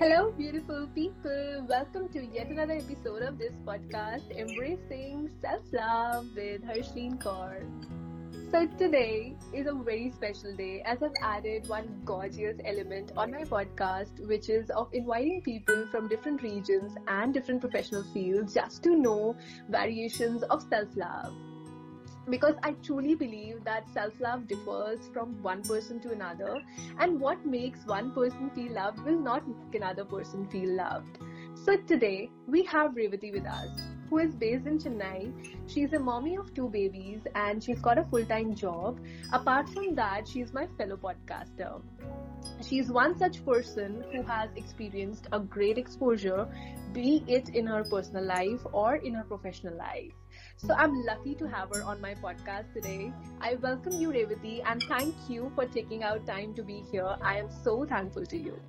Hello, beautiful people. Welcome to yet another episode of this podcast, Embracing Self Love with Harshleen Kaur. So, today is a very special day as I've added one gorgeous element on my podcast, which is of inviting people from different regions and different professional fields just to know variations of self love because I truly believe that self love differs from one person to another, and what makes one person feel loved will not make another person feel loved. So today we have Revati with us, who is based in Chennai. She's a mommy of two babies and she's got a full time job. Apart from that, she's my fellow podcaster. She's one such person who has experienced a great exposure, be it in her personal life or in her professional life. So I'm lucky to have her on my podcast today. I welcome you, Revati, and thank you for taking out time to be here. I am so thankful to you.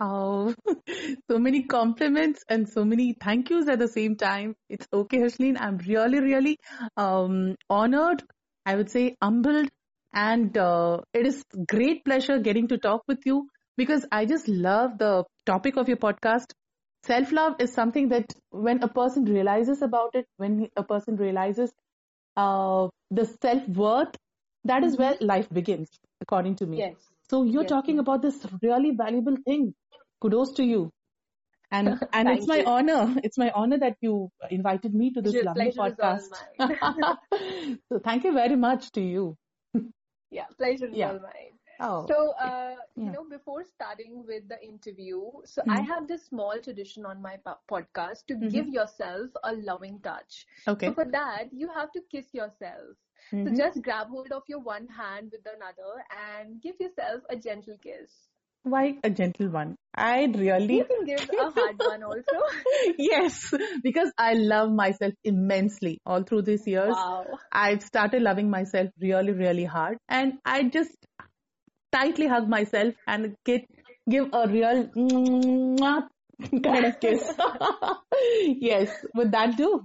Oh, so many compliments and so many thank yous at the same time. It's okay, Harshleen. I'm really, really um, honored. I would say humbled, and uh, it is great pleasure getting to talk with you because I just love the topic of your podcast self love is something that when a person realizes about it, when a person realizes uh, the self worth, that is where mm-hmm. life begins, according to me. Yes. So you're yes. talking about this really valuable thing. Kudos to you. And and it's my you. honor. It's my honor that you invited me to this Your lovely podcast. so thank you very much to you. Yeah, pleasure Yeah. all mine. Oh. So, uh, you know, before starting with the interview, so I Mhm. have this small tradition on my po- podcast to Mhm. give yourself a loving touch. Okay. So for that, you have to kiss yourself. So Mhm. just grab hold of your one hand with another and give yourself a gentle kiss. Why a gentle one? I really You can give a hard one also. yes, because I love myself immensely all through these years. Wow. I've started loving myself really, really hard, and I just tightly hug myself and get give a real kind of kiss. yes, would that do?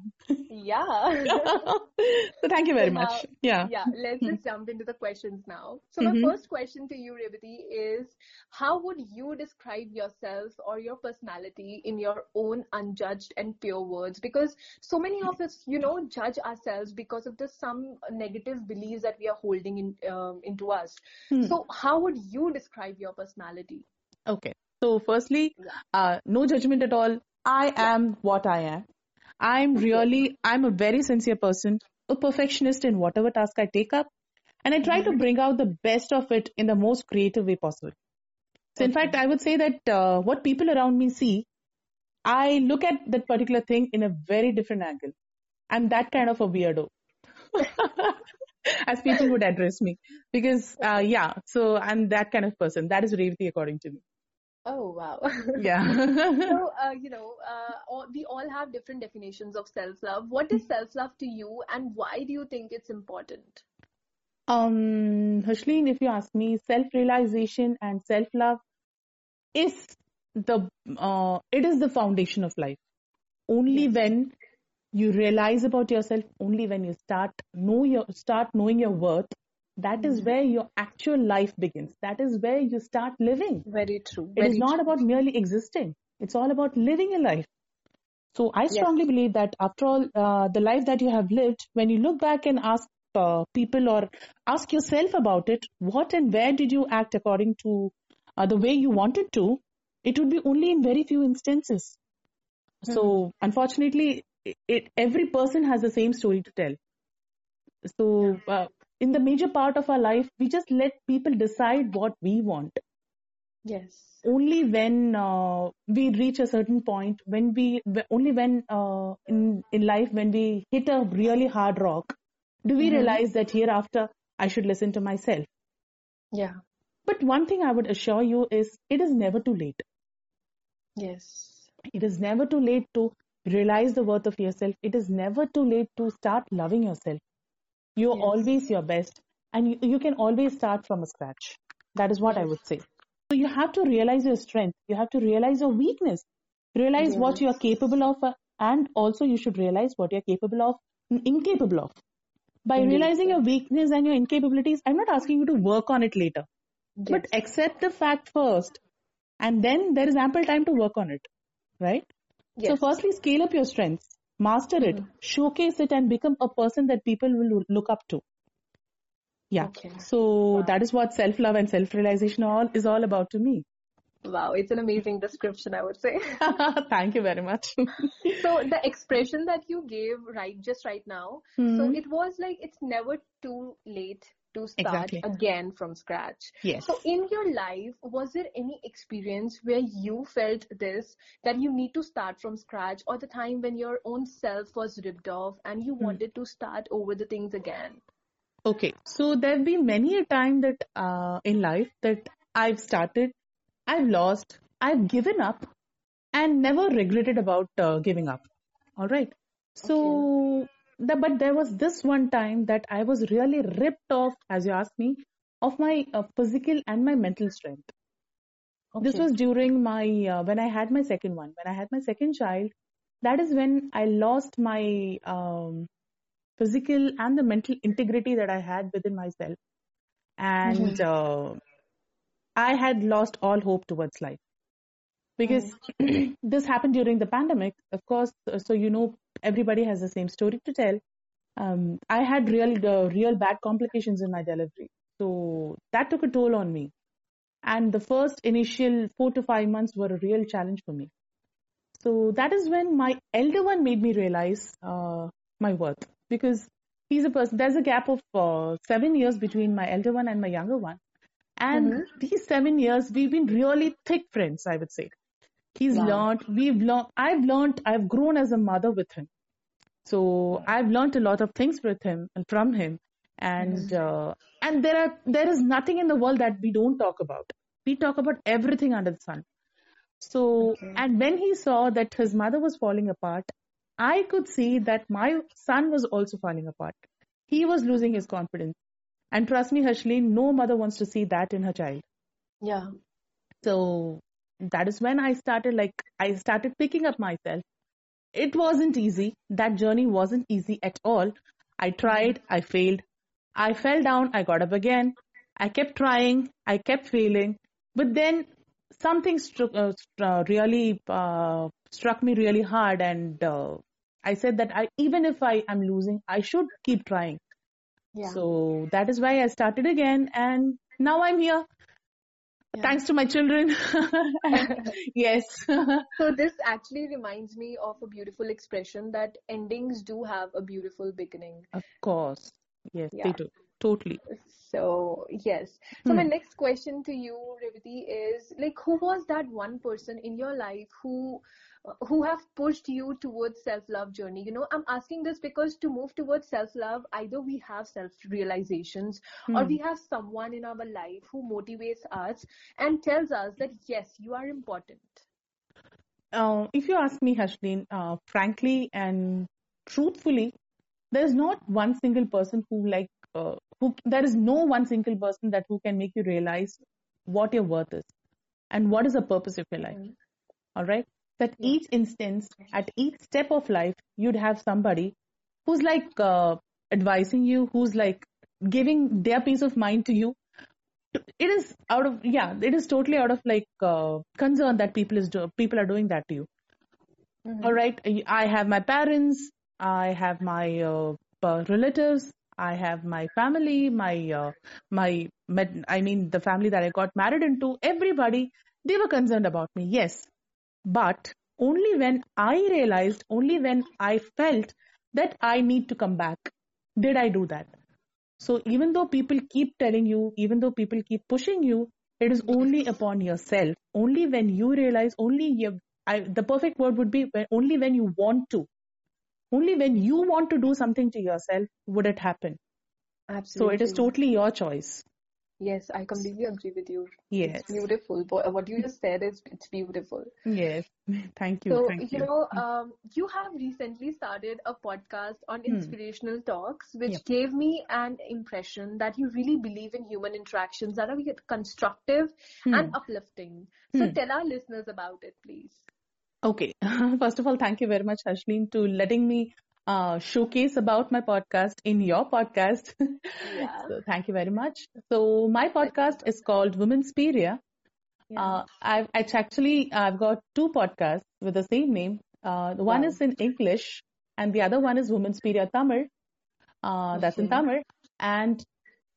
Yeah. so thank you very So much. Yeah. yeah, let's just jump into the questions now. So my Mhm. first question to you, Revati, is how would you describe yourself or your personality in your own unjudged and pure words? Because so many of us, you know, judge ourselves because of the some negative beliefs that we are holding in um, into us. Hmm. So how would you describe your personality? Okay. So firstly, uh, no judgment at all. I am what I am. I'm really, I'm a very sincere person, a perfectionist in whatever task I take up, and I try to bring out the best of it in the most creative way possible. So in fact, I would say that uh, what people around me see, I look at that particular thing in a very different angle. I'm that kind of a weirdo. As people would address me. Because, uh, yeah, so I'm that kind of person. That is Revati according to me. Oh wow. Yeah. so uh, you know uh, all, we all have different definitions of self-love what is self-love to you and why do you think it's important um, Harshleen, if you ask me, self-realization and self-love is the, uh, it is the foundation of life. Only Yes. when you realize about yourself, only when you start know your, start knowing your worth, that is Mhm. where your actual life begins. That is where you start living. very true It is not about merely existing. It's all about living a life. So I Yes. strongly believe that after all, uh, the life that you have lived, when you look back and ask uh, people or ask yourself about it, what and where did you act according to uh, the way you wanted to, it would be only in very few instances. So unfortunately, it, it, every person has the same story to tell. So uh, in the major part of our life, we just let people decide what we want. Yes. Only when uh, we reach a certain point when we only when uh, in in life when we hit a really hard rock do we Mhm. realize that hereafter i should listen to myself. Yeah. But one thing i would assure you is it is never too late. Yes. It is never too late to realize the worth of yourself. It is never too late to start loving yourself you're Yes. always your best and you, you can always start from a scratch. That is what i would say. So you have to realize your strength. You have to realize your weakness. Realize what you are capable of uh, and also you should realize what you're capable of incapable of. By Indeed, realizing your weakness and your incapabilities i'm not asking you to work on it later but accept the fact first and then there is ample time to work on it, right? Yes. So firstly, scale up your strengths, master it, Mhm. showcase it, and become a person that people will look up to. Yeah. Okay. So Wow. that is what self-love and self-realization all is all about to me. Wow, it's an amazing description, I would say. Thank you very much. so the expression that you gave right just right now, so Hmm. it was like it's never too late to start Exactly. again from scratch. Yes. So in your life, was there any experience where you felt this that you need to start from scratch or the time when your own self was ripped off and you Hmm. wanted to start over the things again? Okay, so there have been many a time that uh, in life that I've started, I've lost, I've given up, and never regretted about uh, giving up. All right. So, the, but there was this one time that I was really ripped off, as you asked me, of my uh, physical and my mental strength. This was during my uh, when I had my second one. When I had my second child, that is when I lost my um, physical and the mental integrity that I had within myself, and uh, I had lost all hope towards life because this happened during the pandemic. Of course, so you know everybody has the same story to tell. Um, I had real uh, real bad complications in my delivery, so that took a toll on me. And the first initial four to five months were a real challenge for me. So that is when my elder one made me realize uh, my worth because he's a person. There's a gap of uh, seven years between my elder one and my younger one, and Mhm. these seven years we've been really thick friends. I would say he's Wow. learned. We've learned. I've learned. I've grown as a mother with him. So I've learned a lot of things with him and from him, and uh, and there are there is nothing in the world that we don't talk about. We talk about everything under the sun. So Okay. and when he saw that his mother was falling apart, I could see that my son was also falling apart. He was losing his confidence, and trust me, Harshleen, no mother wants to see that in her child. Yeah. So that is when I started like I started picking up myself. It wasn't easy. That journey wasn't easy at all. I tried, I failed. I fell down, I got up again. I kept trying, I kept failing. But then something struck, uh, uh, really uh, struck me really hard, and uh, I said that I even if I am losing, I should keep trying. Yeah. So that is why I started again, and now I'm here. Yeah. Thanks to my children. yes. So this actually reminds me of a beautiful expression that endings do have a beautiful beginning. of course. Yes, they do. Totally. So yes. So my Hmm. next question to you, Revati, is like, who was that one person in your life who who have pushed you towards self-love journey? You know, I'm asking this because to move towards self-love, either we have self-realizations or Hmm. we have someone in our life who motivates us and tells us that yes, you are important. Uh, if you ask me, Harshleen, uh, frankly and truthfully, there's not one single person who like uh, who there is no one single person that who can make you realize what your worth is and what is the purpose of your life. Mm. All right. That each instance, at each step of life, you'd have somebody who's like uh, advising you, who's like giving their peace of mind to you. It is out of yeah, it is totally out of like uh, concern that people is do, people are doing that to you. Mhm. All right, I have my parents, I have my uh, uh, relatives, I have my family, my uh, my med- I mean the family that I got married into. Everybody they were concerned about me, yes, but only when I realized, only when I felt that I need to come back, did I do that. So even though people keep telling you, even though people keep pushing you, it is only upon yourself. Only when you realize, only you, I, the perfect word would be when, only when you want to. Only when you want to do something to yourself would it happen. Absolutely. So it is totally your choice. Yes, I completely agree with you. Yes. It's beautiful. What you just said is it's beautiful. Yes. Thank you. So, Thank you you. know, um, you have recently started a podcast on Hmm. inspirational talks, which Yep. gave me an impression that you really believe in human interactions that are constructive Hmm. and uplifting. So, Hmm. tell our listeners about it, please. Okay. First of all, thank you very much, Ashleen, to letting me uh, showcase about my podcast in your podcast. Yeah. so thank you very much. So my podcast is called Women's Peria. Yeah. Uh, I've it's actually I've got two podcasts with the same name. Uh, the one Wow. is in English and the other one is Women's Media Tamil. Uh, that's in Tamil. And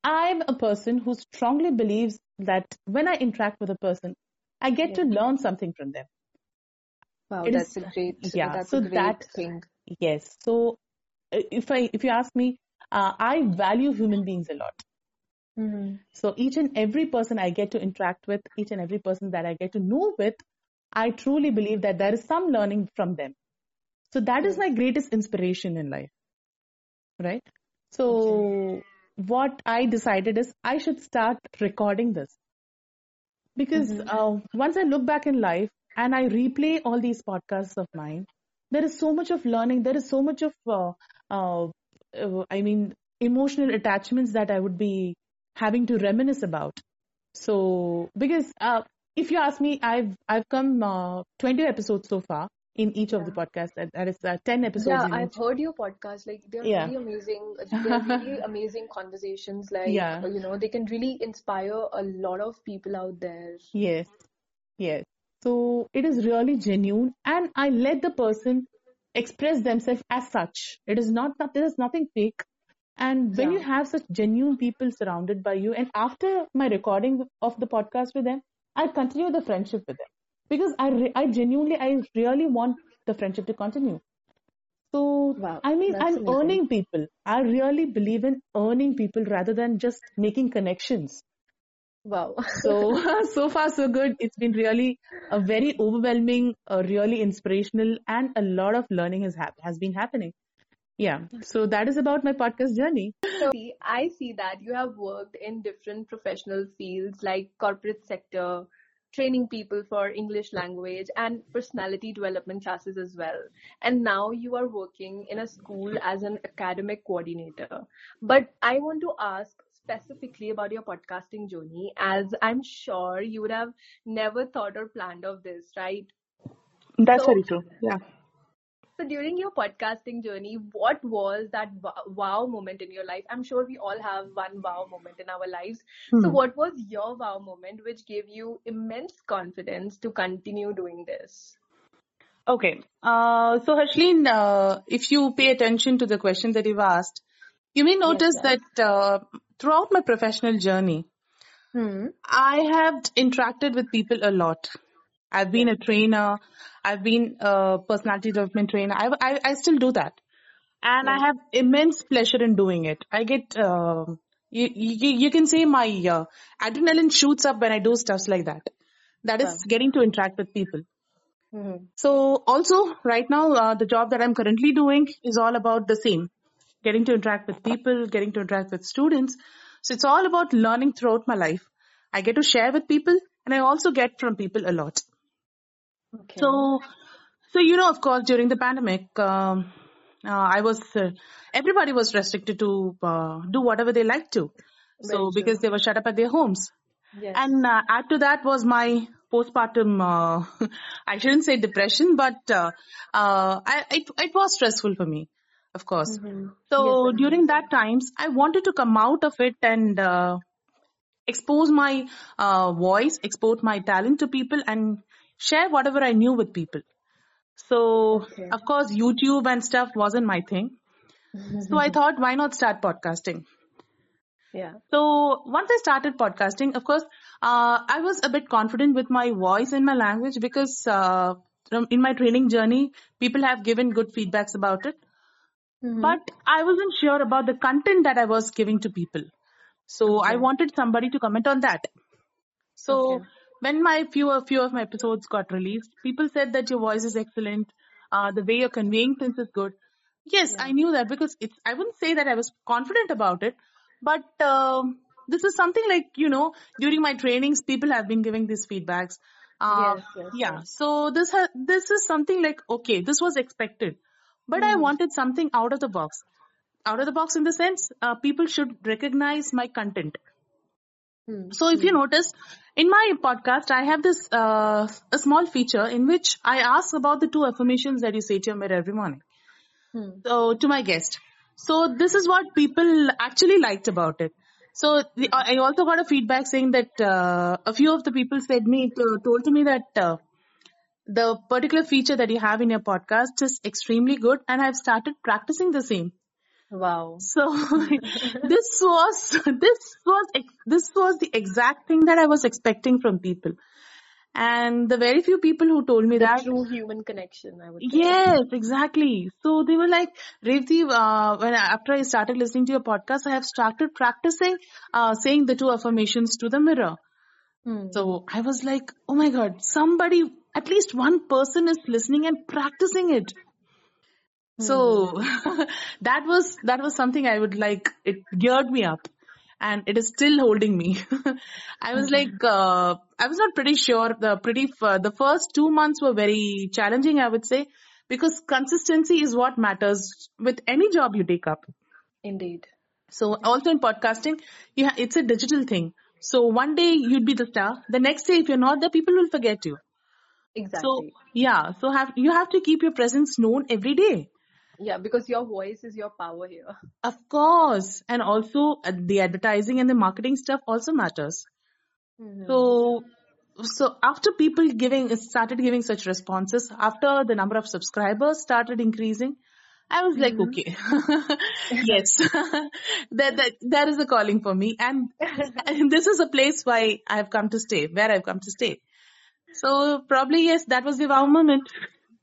I'm a person who strongly believes that when I interact with a person, I get to learn something from them. Wow, It is, that's a great, yeah. that's So a great that, thing. Yes. So uh, if I, if you ask me, uh, I value human beings a lot. hmm So each and every person I get to interact with, each and every person that I get to know with, I truly believe that there is some learning from them. So that is my greatest inspiration in life, right? So what I decided is I should start recording this because hmm uh, once I look back in life and I replay all these podcasts of mine, there is so much of learning. There is so much of, uh, uh, uh, I mean, emotional attachments that I would be having to reminisce about. So, because uh, if you ask me, I've I've come uh, 20 episodes so far in each of the podcasts. That, that is uh, 10 episodes Yeah, I've each. heard your podcast. Like they're Yeah. really amazing. They're really amazing conversations. Like Yeah. you know, they can really inspire a lot of people out there. Yes. Yes. So it is really genuine, and I let the person express themselves as such. It is not that there is nothing fake. And when you have such genuine people surrounded by you, and after my recording of the podcast with them, I continue the friendship with them because I re- I genuinely I really want the friendship to continue. So Wow, I mean I'm amazing. earning people. I really believe in earning people rather than just making connections. Wow. So, so far so good. It's been really a very overwhelming, uh, really inspirational, and a lot of learning has hap- has been happening. Yeah. So that is about my podcast journey. So I see that you have worked in different professional fields like corporate sector, training people for English language and personality development classes as well. And now you are working in a school as an academic coordinator. But I want to ask specifically about your podcasting journey as I'm sure you would have never thought or planned of this, right? That's So very true. Yeah. so during your podcasting journey, what was that wow moment in your life? I'm sure we all have one wow moment in our lives. So Hmm. what was your wow moment which gave you immense confidence to continue doing this? Okay. Uh, so Harshleen, uh, if you pay attention to the question that you've asked, you may notice yes. that uh, throughout my professional journey, Hmm. I have interacted with people a lot. I've been a trainer. I've been a personality development trainer. I, I, I still do that. And I have immense pleasure in doing it. I get, uh, you, you, you can say my uh, adrenaline shoots up when I do stuff like that. That is getting to interact with people. Hmm. So also right now, uh, the job that I'm currently doing is all about the same. Getting to interact with people, getting to interact with students. So it's all about learning throughout my life. I get to share with people and I also get from people a lot. Okay. So, so you know, of course, during the pandemic, um, uh, I was uh, everybody was restricted to uh, do whatever they liked to. Very So because true. they were shut up at their homes, Yes. and uh, add to that was my postpartum. Uh, I shouldn't say depression, but uh, uh, I, it it was stressful for me, of course. hmm So I during that times, I wanted to come out of it and uh, expose my uh, voice, export my talent to people, and share whatever I knew with people. So, Okay. of course, YouTube and stuff wasn't my thing. So I thought, why not start podcasting? Yeah. So once I started podcasting, of course, uh, I was a bit confident with my voice and my language because uh, in my training journey, people have given good feedbacks about it. Hmm But I wasn't sure about the content that I was giving to people. So I wanted somebody to comment on that. So Okay. when my few a few of my episodes got released, people said that your voice is excellent, uh, the way you're conveying things is good. Yes, Yeah. I knew that because it's. I wouldn't say that I was confident about it, but um, this is something like you know during my trainings, people have been giving these feedbacks. Uh, Yes, yes, yeah, yes. so this ha- this is something like okay, this was expected, but I Hmm. wanted something out of the box. Out of the box in the sense, uh, people should recognize my content. Hmm. So if you Hmm. notice, in my podcast, I have this uh, a small feature in which I ask about the two affirmations that you say to your mirror every morning. Hmm. So to my guest. So this is what people actually liked about it. So the, I also got a feedback saying that uh, a few of the people said me told to me that uh, the particular feature that you have in your podcast is extremely good, and I've started practicing the same. Wow. So this was this was this was the exact thing that I was expecting from people, and the very few people who told me The that true human connection, I would say. Yes, exactly. So they were like, Revati, uh, when after I started listening to your podcast, I have started practicing uh, saying the two affirmations to the mirror. Hmm. So I was like, oh my god, somebody, at least one person is listening and practicing it. So that was that was something I would like. It geared me up, and it is still holding me. I was like, uh, I was not pretty sure. The pretty f- the first two months were very challenging, I would say, because consistency is what matters with any job you take up. Indeed. So also in podcasting, yeah, it's a digital thing. So one day you'd be the star. The next day, if you're not there, people will forget you. So Exactly. yeah, so have you have to keep your presence known every day. Yeah, because your voice is your power here. Of course. And also uh, the advertising and the marketing stuff also matters. Mhm. So, so after people giving, started giving such responses, after the number of subscribers started increasing, I was like, Mhm. okay, yes, that, that, that is a calling for me. And, and this is a place why I have come to stay, where I've come to stay. So probably, yes, that was the wow moment.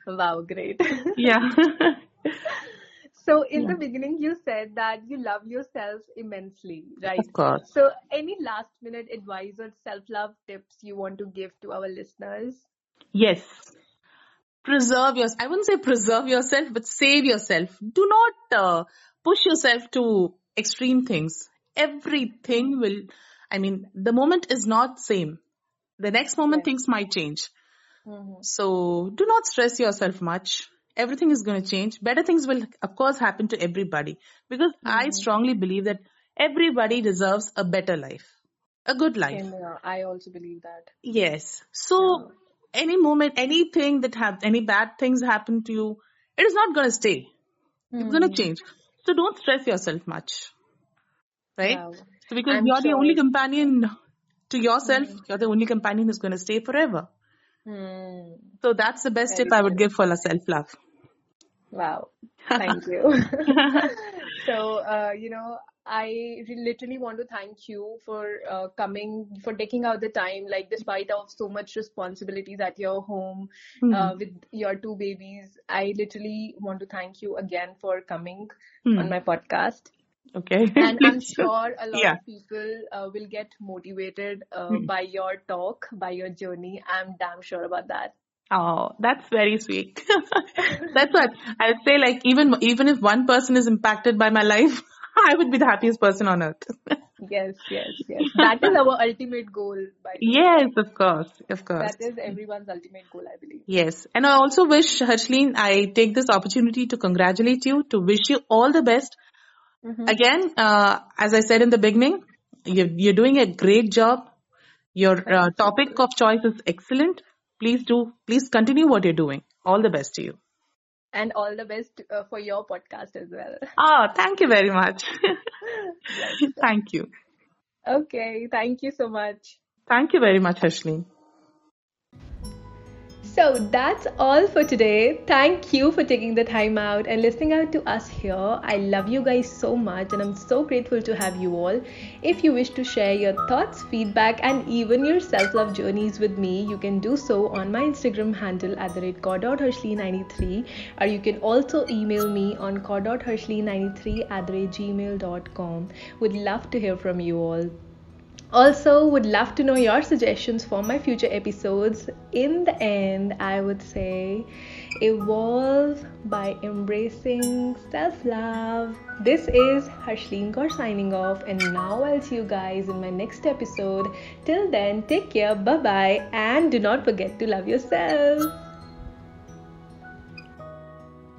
Wow, great. Yeah. So in Yeah. the beginning, you said that you love yourself immensely, right? Of course. So any last minute advice or self-love tips you want to give to our listeners? Yes. Preserve yourself. I wouldn't say preserve yourself, but save yourself. Do not uh, push yourself to extreme things. Everything will, I mean, the moment is not same. The next moment things might change. Mhm. So do not stress yourself much. Everything is going to change. Better things will, of course, happen to everybody because I Mhm. strongly believe that everybody deserves a better life, a good life. Same here. I also believe that. Yes. So Yeah. any moment, anything that have any bad things happen to you, it is not gonna stay. It's gonna Hmm. change. So don't stress yourself much. Right? So because I'm you're the only companion to yourself, Mhm. you're the only companion who's gonna stay forever. Hmm. So that's the best Very tip I would give for self love. Wow. Thank you. so, uh, you know, I literally want to thank you for uh, coming, for taking out the time, like despite of so much responsibilities at your home Hmm. uh, with your two babies. I literally want to thank you again for coming Hmm. on my podcast. Okay. And I'm sure a lot Yeah. of people uh, will get motivated uh, Hmm. by your talk, by your journey. I'm damn sure about that. Oh, that's very sweet. that's what I'd say. Like even even if one person is impacted by my life, I would be the happiest person on earth. Yes, yes, yes. That is our ultimate goal, by the way. yes, of course, of course. That is everyone's ultimate goal, I believe. Yes, and I also wish Harshleen, I take this opportunity to congratulate you, to wish you all the best. Hmm Again, uh, as I said in the beginning, you're, you're doing a great job. Your uh, topic of choice is excellent. Please do, please continue what you're doing. All the best to you. And all the best uh, for your podcast as well. Oh, thank you very much. Thank you. Okay, thank you so much. Thank you very much, Harshleen. So that's all for today. Thank you for taking the time out and listening out to us here. I love you guys so much and I'm so grateful to have you all. If you wish to share your thoughts, feedback, and even your self love journeys with me, you can do so on my Instagram handle at the rate cord.hershly93 or you can also email me on cord.hershly93 at the rate gmail.com. Would love to hear from you all. Also, would love to know your suggestions for my future episodes. In the end, I would say evolve by embracing self love. This is Harshleen Kaur signing off, and now I'll see you guys in my next episode. Till then, take care, bye bye, and do not forget to love yourself.